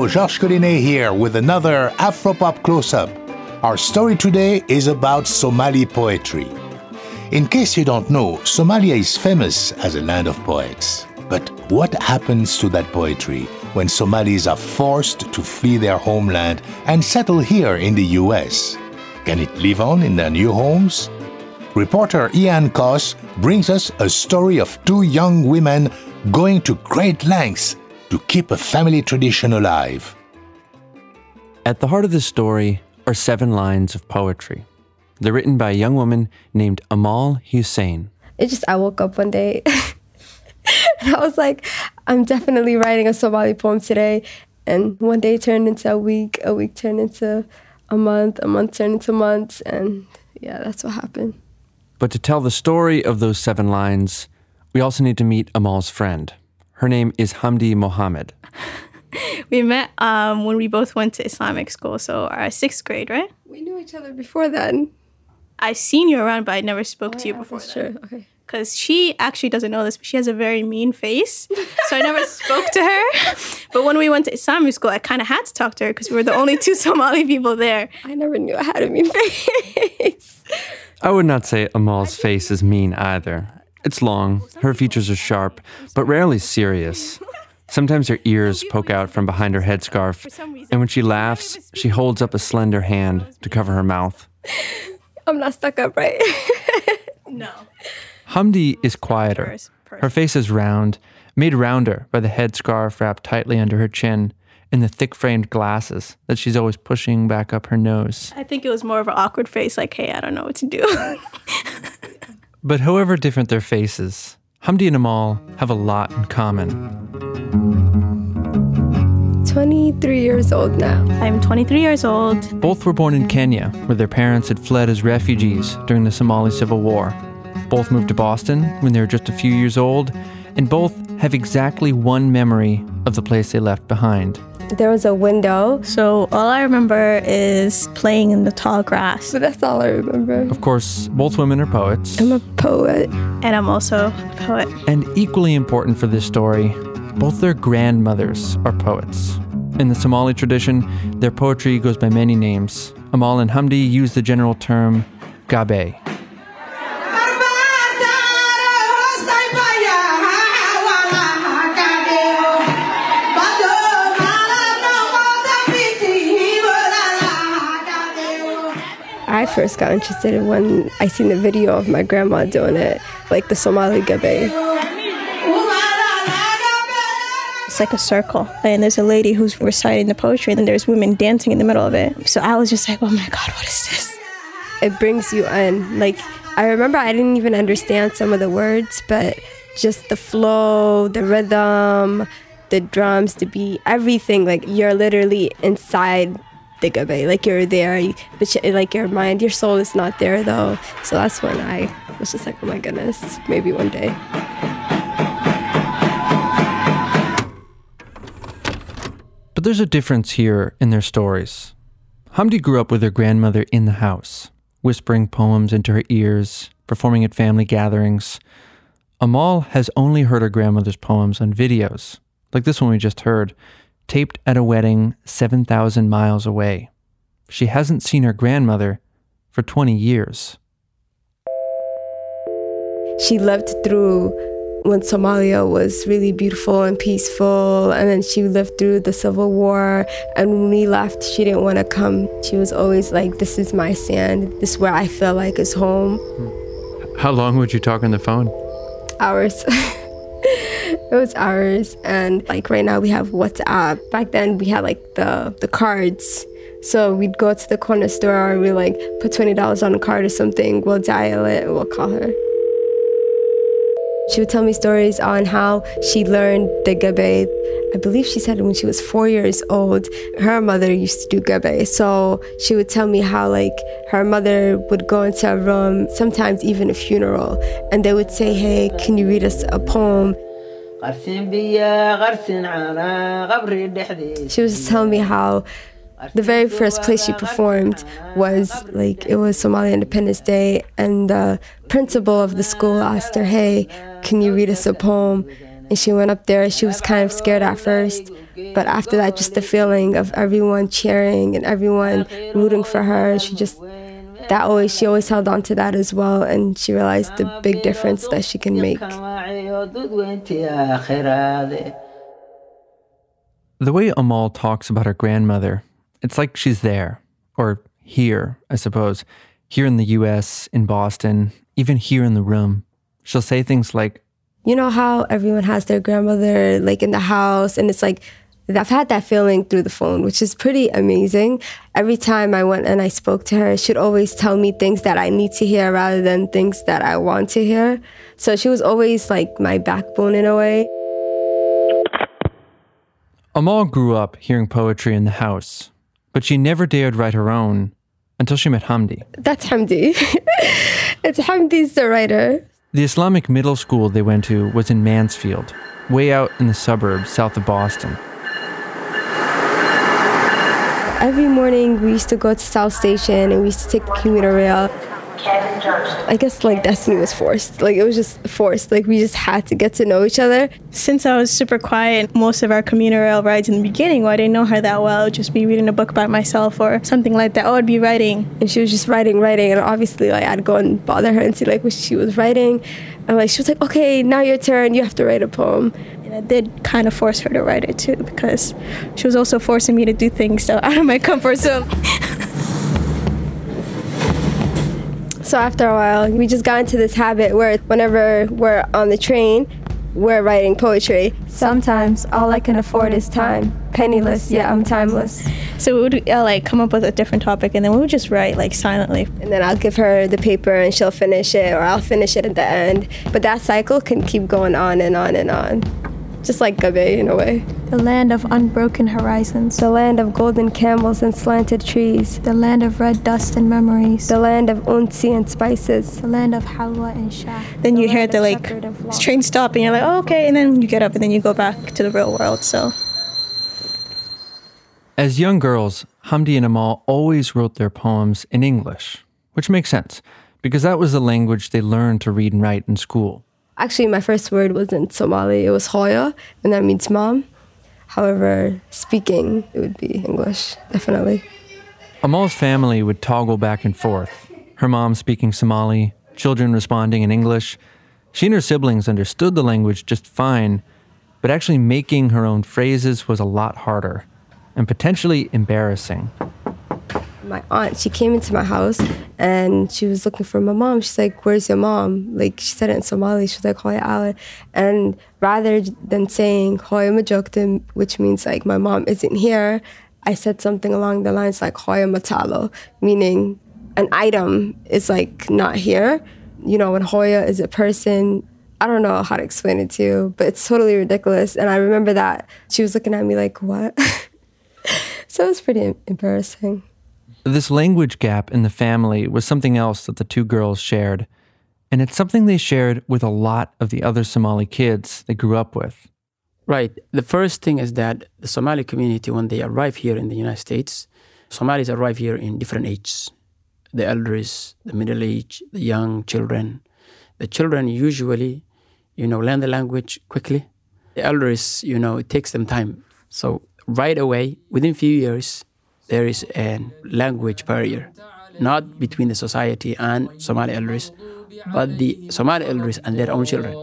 Hello, Georges Collinet here with another Afropop close up. Our story today is about Somali poetry. In case you don't know, Somalia is famous as a land of poets. But what happens to that poetry when Somalis are forced to flee their homeland and settle here in the US? Can it live on in their new homes? Reporter Ian Coss brings us a story of two young women going to great lengths to keep a family tradition alive. At the heart of this story are seven lines of poetry. They're written by a young woman named Amal Hussein. It just, I woke up one day and I was like, I'm definitely writing a Somali poem today. And one day turned into a week, a week turned into a month, a month turned into months. And yeah, that's what happened. But to tell the story of those seven lines, we also need to meet Amal's friend. Her name is Hamdi Mohammed. we met um, when we both went to Islamic school, so our sixth grade, right? We knew each other before then. I've seen you around, but I never spoke oh, to you yeah, before. Sure. Okay. Because she actually doesn't know this, but she has a very mean face. So I never spoke to her. But when we went to Islamic school, I kind of had to talk to her because we were the only two Somali people there. I never knew I had a mean face. I would not say Amal's face is mean either. It's long, her features are sharp, but rarely serious. Sometimes her ears poke out from behind her headscarf, and when she laughs, she holds up a slender hand to cover her mouth. I'm not stuck up, right? no. Hamdi is quieter. Her face is round, made rounder by the headscarf wrapped tightly under her chin and the thick framed glasses that she's always pushing back up her nose. I think it was more of an awkward face, like, hey, I don't know what to do. But however different their faces, Hamdi and Amal have a lot in common. 23 years old now. I'm 23 years old. Both were born in Kenya, where their parents had fled as refugees during the Somali Civil War. Both moved to Boston when they were just a few years old, and both have exactly one memory of the place they left behind there was a window. So all I remember is playing in the tall grass. But that's all I remember. Of course, both women are poets. I'm a poet. And I'm also a poet. And equally important for this story, both their grandmothers are poets. In the Somali tradition, their poetry goes by many names. Amal and Hamdi use the general term gabe, I first got interested in when I seen the video of my grandma doing it, like the Somali gabe. It's like a circle, and there's a lady who's reciting the poetry, and then there's women dancing in the middle of it. So I was just like, oh my God, what is this? It brings you in. Like, I remember I didn't even understand some of the words, but just the flow, the rhythm, the drums, the beat, everything. Like, you're literally inside the gabe. Like you're there, but like your mind, your soul is not there though. So that's when I was just like, oh my goodness, maybe one day. But there's a difference here in their stories. Hamdi grew up with her grandmother in the house, whispering poems into her ears, performing at family gatherings. Amal has only heard her grandmother's poems on videos, like this one we just heard, taped at a wedding 7,000 miles away. She hasn't seen her grandmother for 20 years. She lived through when Somalia was really beautiful and peaceful, and then she lived through the civil war. And when we left, she didn't want to come. She was always like, This is my sand. This is where I feel like is home. How long would you talk on the phone? Hours. it was ours and like right now we have whatsapp. Back then we had like the the cards. So we'd go to the corner store and we like put $20 on a card or something. We'll dial it and we'll call her she would tell me stories on how she learned the gabe I believe she said when she was four years old, her mother used to do gabe. So she would tell me how like her mother would go into a room, sometimes even a funeral, and they would say, "Hey, can you read us a poem?" She was telling me how the very first place she performed was like it was Somali Independence Day, and the principal of the school asked her, "Hey, can you read us a poem?" And she went up there. She was kind of scared at first. But after that, just the feeling of everyone cheering and everyone rooting for her, she just, that always, she always held on to that as well. And she realized the big difference that she can make. The way Amal talks about her grandmother, it's like she's there, or here, I suppose, here in the US, in Boston, even here in the room. She'll say things like, You know how everyone has their grandmother like in the house, and it's like, I've had that feeling through the phone, which is pretty amazing. Every time I went and I spoke to her, she'd always tell me things that I need to hear rather than things that I want to hear. So she was always like my backbone in a way. Amal grew up hearing poetry in the house, but she never dared write her own until she met Hamdi. That's Hamdi. it's Hamdi's the writer. The Islamic middle school they went to was in Mansfield, way out in the suburbs south of Boston. Every morning we used to go to South Station and we used to take the commuter rail. I guess like destiny was forced. Like it was just forced. Like we just had to get to know each other. Since I was super quiet, most of our commuter rail rides in the beginning, well, I didn't know her that well. I would just be reading a book by myself or something like that. Oh, I'd be writing. And she was just writing, writing, and obviously like I'd go and bother her and see like what she was writing. And like she was like, Okay, now your turn, you have to write a poem. And I did kind of force her to write it too because she was also forcing me to do things so out of my comfort zone. So after a while, we just got into this habit where whenever we're on the train, we're writing poetry. Sometimes all I can afford is time. Penniless, yet I'm timeless. So we would uh, like come up with a different topic and then we would just write like silently. And then I'll give her the paper and she'll finish it, or I'll finish it at the end. But that cycle can keep going on and on and on. Just like Gabe in a way. The land of unbroken horizons. The land of golden camels and slanted trees. The land of red dust and memories. The land of unsi and spices. The land of halwa and shah. Then you hear the like train stop and you're like, oh, okay. And then you get up and then you go back to the real world. So. As young girls, Hamdi and Amal always wrote their poems in English, which makes sense because that was the language they learned to read and write in school. Actually, my first word wasn't Somali, it was Hoya, and that means mom. However, speaking, it would be English, definitely. Amal's family would toggle back and forth, her mom speaking Somali, children responding in English. She and her siblings understood the language just fine, but actually making her own phrases was a lot harder and potentially embarrassing my aunt, she came into my house and she was looking for my mom. She's like, Where's your mom? Like, she said it in Somali. She was like, Hoya Ala. And rather than saying Hoya Majoktim, which means like, my mom isn't here, I said something along the lines like Hoya Matalo, meaning an item is like not here. You know, when Hoya is a person, I don't know how to explain it to you, but it's totally ridiculous. And I remember that she was looking at me like, What? so it was pretty embarrassing. This language gap in the family was something else that the two girls shared, and it's something they shared with a lot of the other Somali kids they grew up with. Right. The first thing is that the Somali community, when they arrive here in the United States, Somalis arrive here in different ages the elders, the middle age, the young children. The children usually, you know, learn the language quickly. The elders, you know, it takes them time. So right away, within few years, there is a language barrier, not between the society and Somali elders, but the Somali elders and their own children.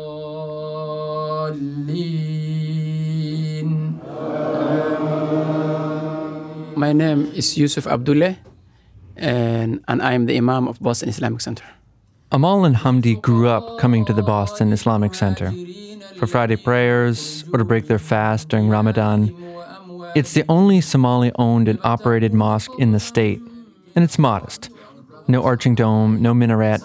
My name is Yusuf Abdullah, and, and I am the Imam of Boston Islamic Center. Amal and Hamdi grew up coming to the Boston Islamic Center for Friday prayers or to break their fast during Ramadan it's the only Somali owned and operated mosque in the state, and it's modest. No arching dome, no minaret.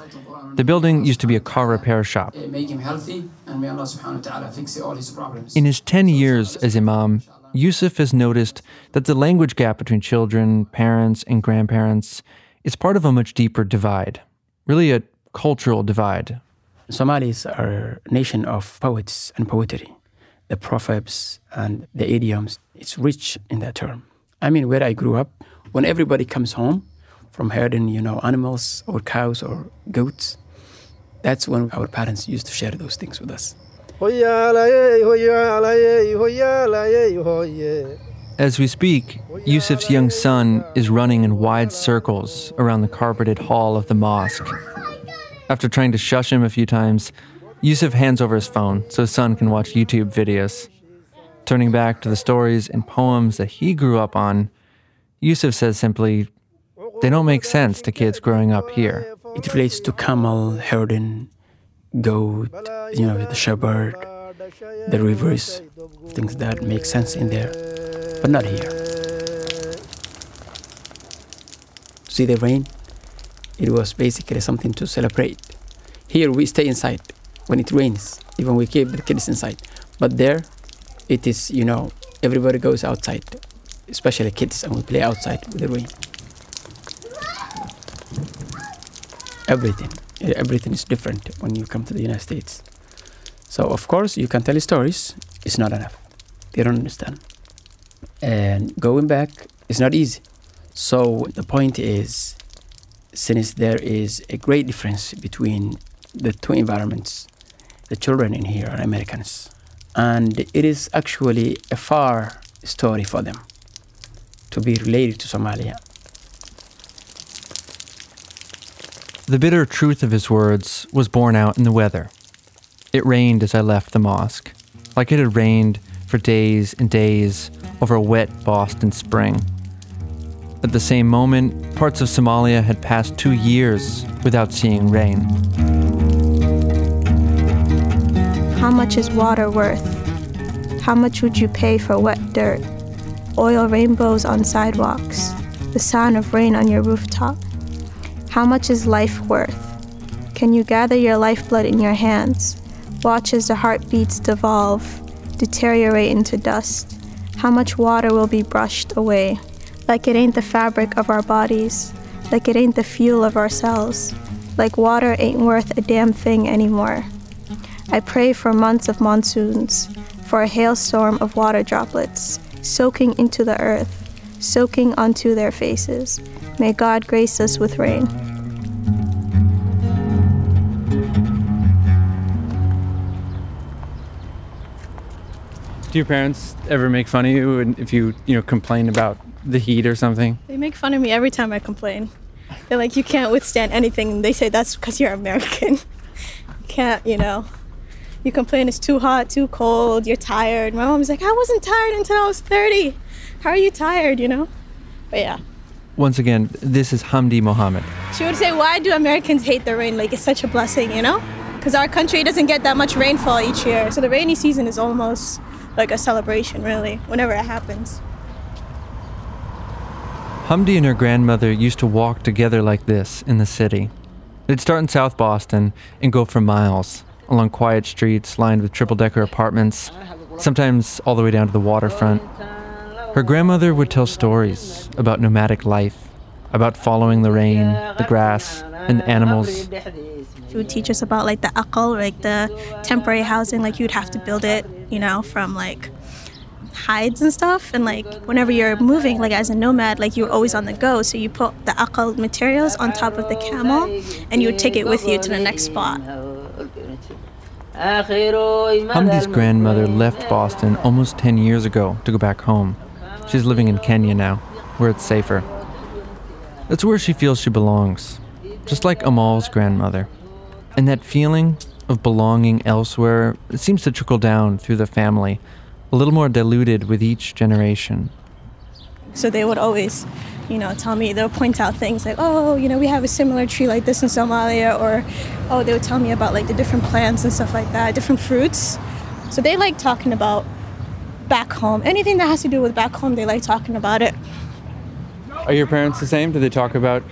The building used to be a car repair shop. Make him healthy, and may Allah subhanahu wa ta'ala fix all his problems. In his 10 years as Imam, Yusuf has noticed that the language gap between children, parents, and grandparents is part of a much deeper divide, really a cultural divide. Somalis are a nation of poets and poetry the proverbs and the idioms. It's rich in that term. I mean, where I grew up, when everybody comes home from herding, you know, animals or cows or goats, that's when our parents used to share those things with us. As we speak, Yusuf's young son is running in wide circles around the carpeted hall of the mosque. After trying to shush him a few times, Yusuf hands over his phone so his son can watch YouTube videos. Turning back to the stories and poems that he grew up on, Yusuf says simply, they don't make sense to kids growing up here. It relates to camel, herding, goat, you know, the shepherd, the rivers, things that make sense in there, but not here. See the rain? It was basically something to celebrate. Here we stay inside when it rains, even we keep the kids inside. But there, it is, you know, everybody goes outside, especially kids, and we play outside with the rain. Everything, everything is different when you come to the United States. So of course you can tell stories. It's not enough. They don't understand. And going back is not easy. So the point is, since there is a great difference between the two environments, the children in here are Americans, and it is actually a far story for them to be related to Somalia. The bitter truth of his words was borne out in the weather. It rained as I left the mosque, like it had rained for days and days over a wet Boston spring. At the same moment, parts of Somalia had passed two years without seeing rain. How much is water worth? How much would you pay for wet dirt? Oil rainbows on sidewalks, the sound of rain on your rooftop. How much is life worth? Can you gather your lifeblood in your hands? Watch as the heartbeats devolve, deteriorate into dust. How much water will be brushed away? Like it ain't the fabric of our bodies, like it ain't the fuel of our cells, like water ain't worth a damn thing anymore. I pray for months of monsoons, for a hailstorm of water droplets, soaking into the earth, soaking onto their faces. May God grace us with rain. Do your parents ever make fun of you if you, you know, complain about the heat or something? They make fun of me every time I complain. They're like, you can't withstand anything. They say that's because you're American. you can't, you know. You complain it's too hot, too cold, you're tired. My mom's like, I wasn't tired until I was 30. How are you tired, you know? But yeah. Once again, this is Hamdi Mohammed. She would say, Why do Americans hate the rain? Like, it's such a blessing, you know? Because our country doesn't get that much rainfall each year. So the rainy season is almost like a celebration, really, whenever it happens. Hamdi and her grandmother used to walk together like this in the city. They'd start in South Boston and go for miles along quiet streets lined with triple decker apartments, sometimes all the way down to the waterfront. Her grandmother would tell stories about nomadic life, about following the rain, the grass, and animals. She would teach us about like the akal, like the temporary housing, like you'd have to build it, you know, from like hides and stuff. And like whenever you're moving, like as a nomad, like you're always on the go. So you put the akal materials on top of the camel and you would take it with you to the next spot. Hamdi's grandmother left Boston almost 10 years ago to go back home. She's living in Kenya now, where it's safer. That's where she feels she belongs, just like Amal's grandmother. And that feeling of belonging elsewhere seems to trickle down through the family, a little more diluted with each generation. So they would always, you know, tell me, they'll point out things like, oh, you know, we have a similar tree like this in Somalia, or, oh, they would tell me about like the different plants and stuff like that, different fruits. So they like talking about back home. Anything that has to do with back home, they like talking about it. Are your parents the same? Do they talk about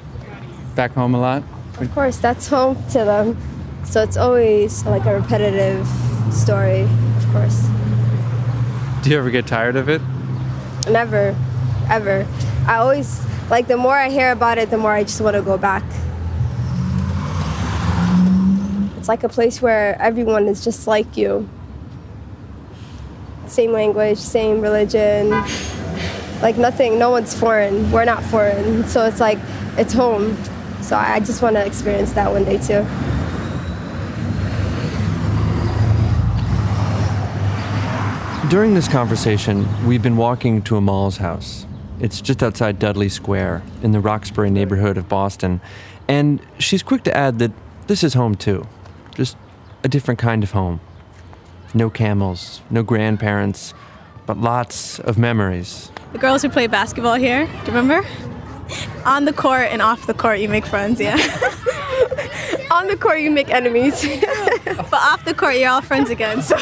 back home a lot? Of course, that's home to them. So it's always like a repetitive story, of course. Do you ever get tired of it? Never, ever. I always, like, the more I hear about it, the more I just want to go back. It's like a place where everyone is just like you. Same language, same religion. Like, nothing, no one's foreign. We're not foreign. So it's like, it's home. So I just want to experience that one day too. During this conversation, we've been walking to Amal's house. It's just outside Dudley Square in the Roxbury neighborhood of Boston. And she's quick to add that this is home too. Just a different kind of home. No camels, no grandparents, but lots of memories. The girls who play basketball here, do you remember? On the court and off the court, you make friends, yeah. On the court, you make enemies. but off the court, you're all friends again, so.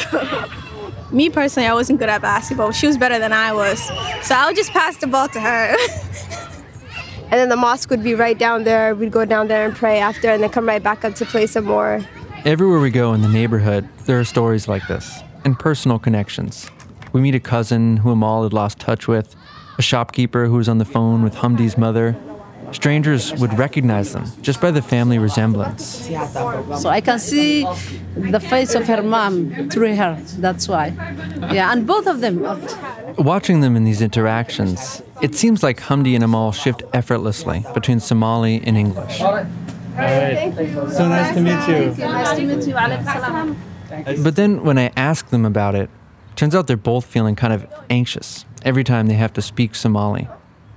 Me personally, I wasn't good at basketball. She was better than I was. So I would just pass the ball to her. and then the mosque would be right down there. We'd go down there and pray after, and then come right back up to play some more. Everywhere we go in the neighborhood, there are stories like this and personal connections. We meet a cousin who Amal had lost touch with, a shopkeeper who was on the phone with Hamdi's mother. Strangers would recognize them just by the family resemblance. So I can see the face of her mom through her. That's why. Yeah, and both of them. Watching them in these interactions, it seems like Hamdi and Amal shift effortlessly between Somali and English. All right. So nice to meet you. Nice to meet you. But then when I ask them about it, turns out they're both feeling kind of anxious every time they have to speak Somali.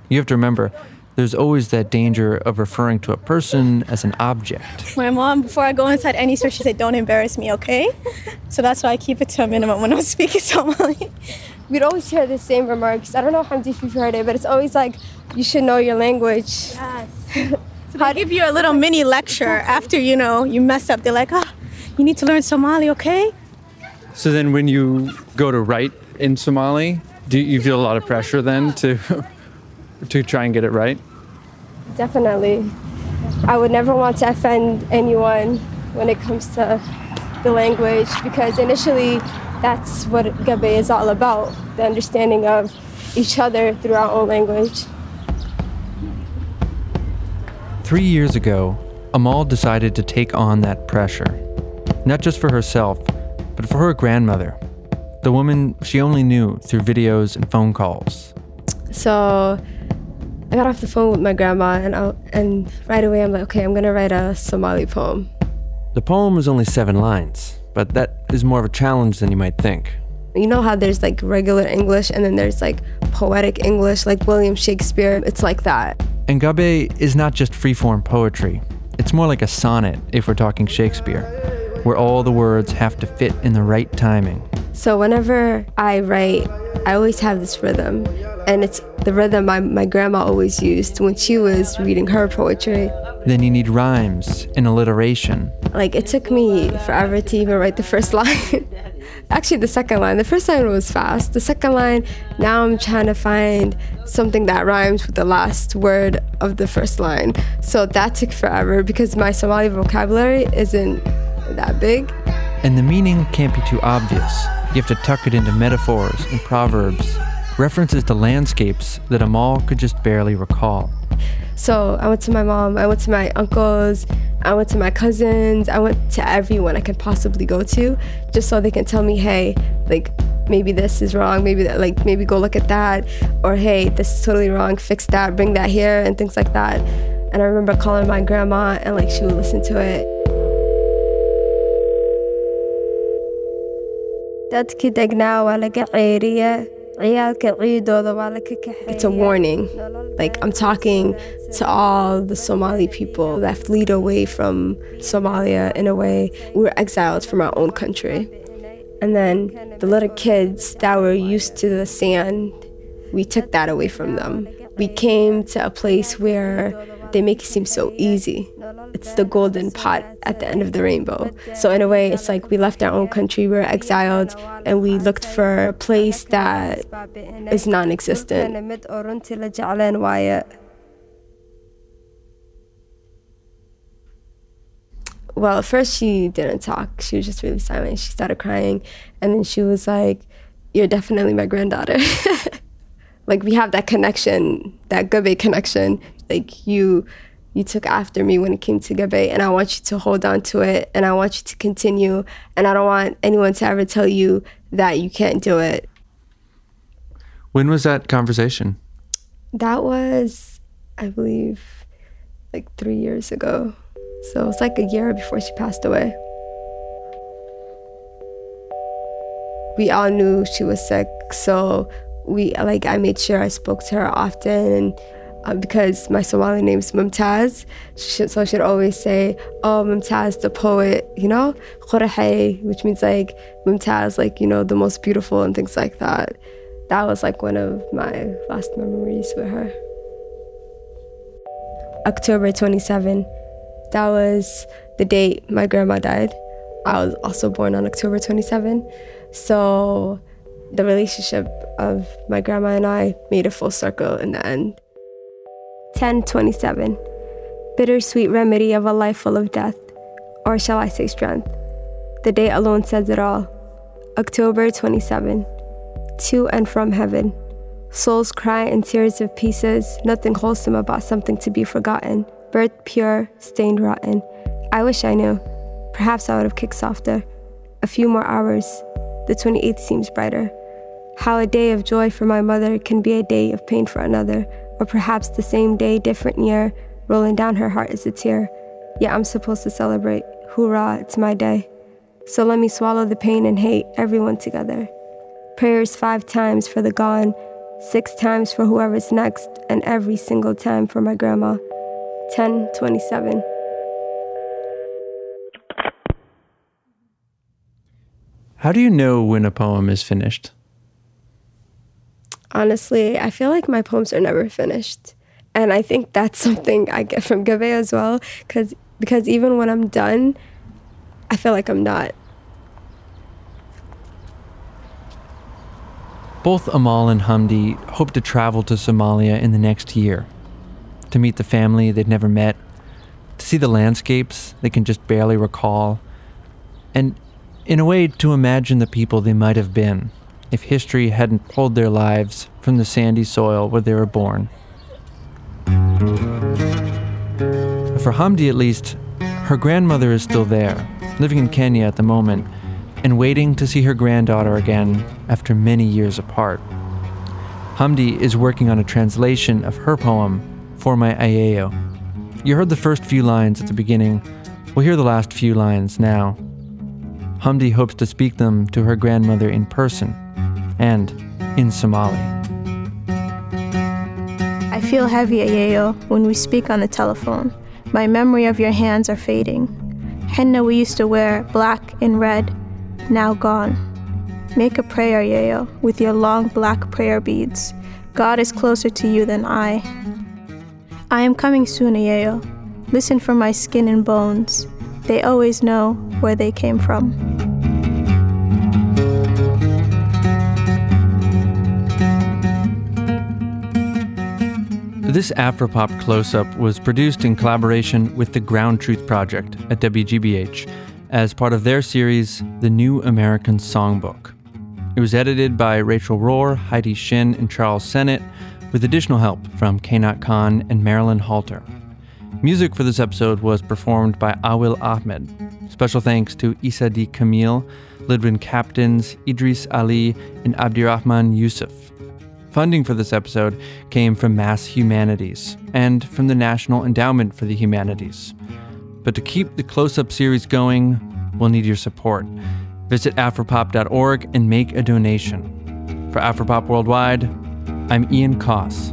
You have to remember, there's always that danger of referring to a person as an object. My mom, before I go inside any store, she said, Don't embarrass me, okay? So that's why I keep it to a minimum when I'm speaking Somali. We'd always hear the same remarks. I don't know, Hamdi, if you've heard it, but it's always like, you should know your language. Yes. so they give you a little mini lecture after, you know, you mess up. They're like, Oh, you need to learn Somali, okay? So then when you go to write in Somali, do you feel a lot of pressure then to to try and get it right? Definitely. I would never want to offend anyone when it comes to the language because initially that's what Gabe is all about the understanding of each other through our own language. Three years ago, Amal decided to take on that pressure, not just for herself, but for her grandmother, the woman she only knew through videos and phone calls. So I got off the phone with my grandma, and I, and right away I'm like, okay, I'm gonna write a Somali poem. The poem is only seven lines, but that is more of a challenge than you might think. You know how there's like regular English and then there's like poetic English, like William Shakespeare. It's like that. And Gabe is not just freeform poetry. It's more like a sonnet if we're talking Shakespeare, where all the words have to fit in the right timing. So whenever I write, I always have this rhythm. And it's the rhythm my, my grandma always used when she was reading her poetry. Then you need rhymes and alliteration. Like it took me forever to even write the first line. Actually, the second line. The first line was fast. The second line, now I'm trying to find something that rhymes with the last word of the first line. So that took forever because my Somali vocabulary isn't that big. And the meaning can't be too obvious. You have to tuck it into metaphors and proverbs, references to landscapes that Amal could just barely recall. So I went to my mom, I went to my uncles, I went to my cousins, I went to everyone I could possibly go to just so they can tell me, hey, like maybe this is wrong, maybe that, like maybe go look at that, or hey, this is totally wrong, fix that, bring that here, and things like that. And I remember calling my grandma and like she would listen to it. Dadki degnaa waa laga ceeriyaa it's a warning. Like, I'm talking to all the Somali people that fled away from Somalia in a way. We were exiled from our own country. And then the little kids that were used to the sand, we took that away from them. We came to a place where they make it seem so easy. It's the golden pot at the end of the rainbow. So, in a way, it's like we left our own country, we were exiled, and we looked for a place that is non existent. Well, at first, she didn't talk. She was just really silent. She started crying, and then she was like, You're definitely my granddaughter. like, we have that connection, that Gabe connection. Like, you you took after me when it came to Gabe, and I want you to hold on to it, and I want you to continue, and I don't want anyone to ever tell you that you can't do it. When was that conversation? That was, I believe, like three years ago. So it was like a year before she passed away. we all knew she was sick. So we like I made sure I spoke to her often and uh, because my Somali name is Mumtaz, so I should always say, "Oh, Mumtaz, the poet," you know, which means like Mumtaz, like you know, the most beautiful and things like that. That was like one of my last memories with her. October 27. That was the date my grandma died. I was also born on October 27. So the relationship of my grandma and I made a full circle in the end. 1027. Bittersweet remedy of a life full of death, or shall I say strength? The date alone says it all. October 27. To and from heaven. Souls cry in tears of pieces, nothing wholesome about something to be forgotten. Birth pure, stained rotten. I wish I knew. Perhaps I would have kicked softer. A few more hours. The 28th seems brighter. How a day of joy for my mother can be a day of pain for another, or perhaps the same day, different year, rolling down her heart is a tear. Yet I'm supposed to celebrate. Hoorah, it's my day. So let me swallow the pain and hate, everyone together. Prayers five times for the gone, six times for whoever's next, and every single time for my grandma. 1027. How do you know when a poem is finished? Honestly, I feel like my poems are never finished. And I think that's something I get from Gabe as well, because because even when I'm done, I feel like I'm not. Both Amal and Hamdi hope to travel to Somalia in the next year, to meet the family they'd never met, to see the landscapes they can just barely recall, and in a way to imagine the people they might have been if history hadn't pulled their lives from the sandy soil where they were born. For Hamdi, at least, her grandmother is still there, living in Kenya at the moment, and waiting to see her granddaughter again after many years apart. Hamdi is working on a translation of her poem, For My Ayeyo. You heard the first few lines at the beginning. We'll hear the last few lines now. Hamdi hopes to speak them to her grandmother in person and in Somali. I feel heavy, Ayeyo, when we speak on the telephone. My memory of your hands are fading. Henna we used to wear, black and red, now gone. Make a prayer, Yayo, with your long black prayer beads. God is closer to you than I. I am coming soon, Yayo. Listen for my skin and bones. They always know where they came from. This Afropop close up was produced in collaboration with the Ground Truth Project at WGBH as part of their series, The New American Songbook. It was edited by Rachel Rohr, Heidi Shin, and Charles Sennott, with additional help from Kainat Khan and Marilyn Halter. Music for this episode was performed by Awil Ahmed. Special thanks to Isa D. Kamil, Lidwien Kapteijns, Idris Ali, and Abdirahman Yusuf. Funding for this episode came from Mass Humanities and from the National Endowment for the Humanities. But to keep the close up series going, we'll need your support. Visit Afropop.org and make a donation. For Afropop Worldwide, I'm Ian Coss.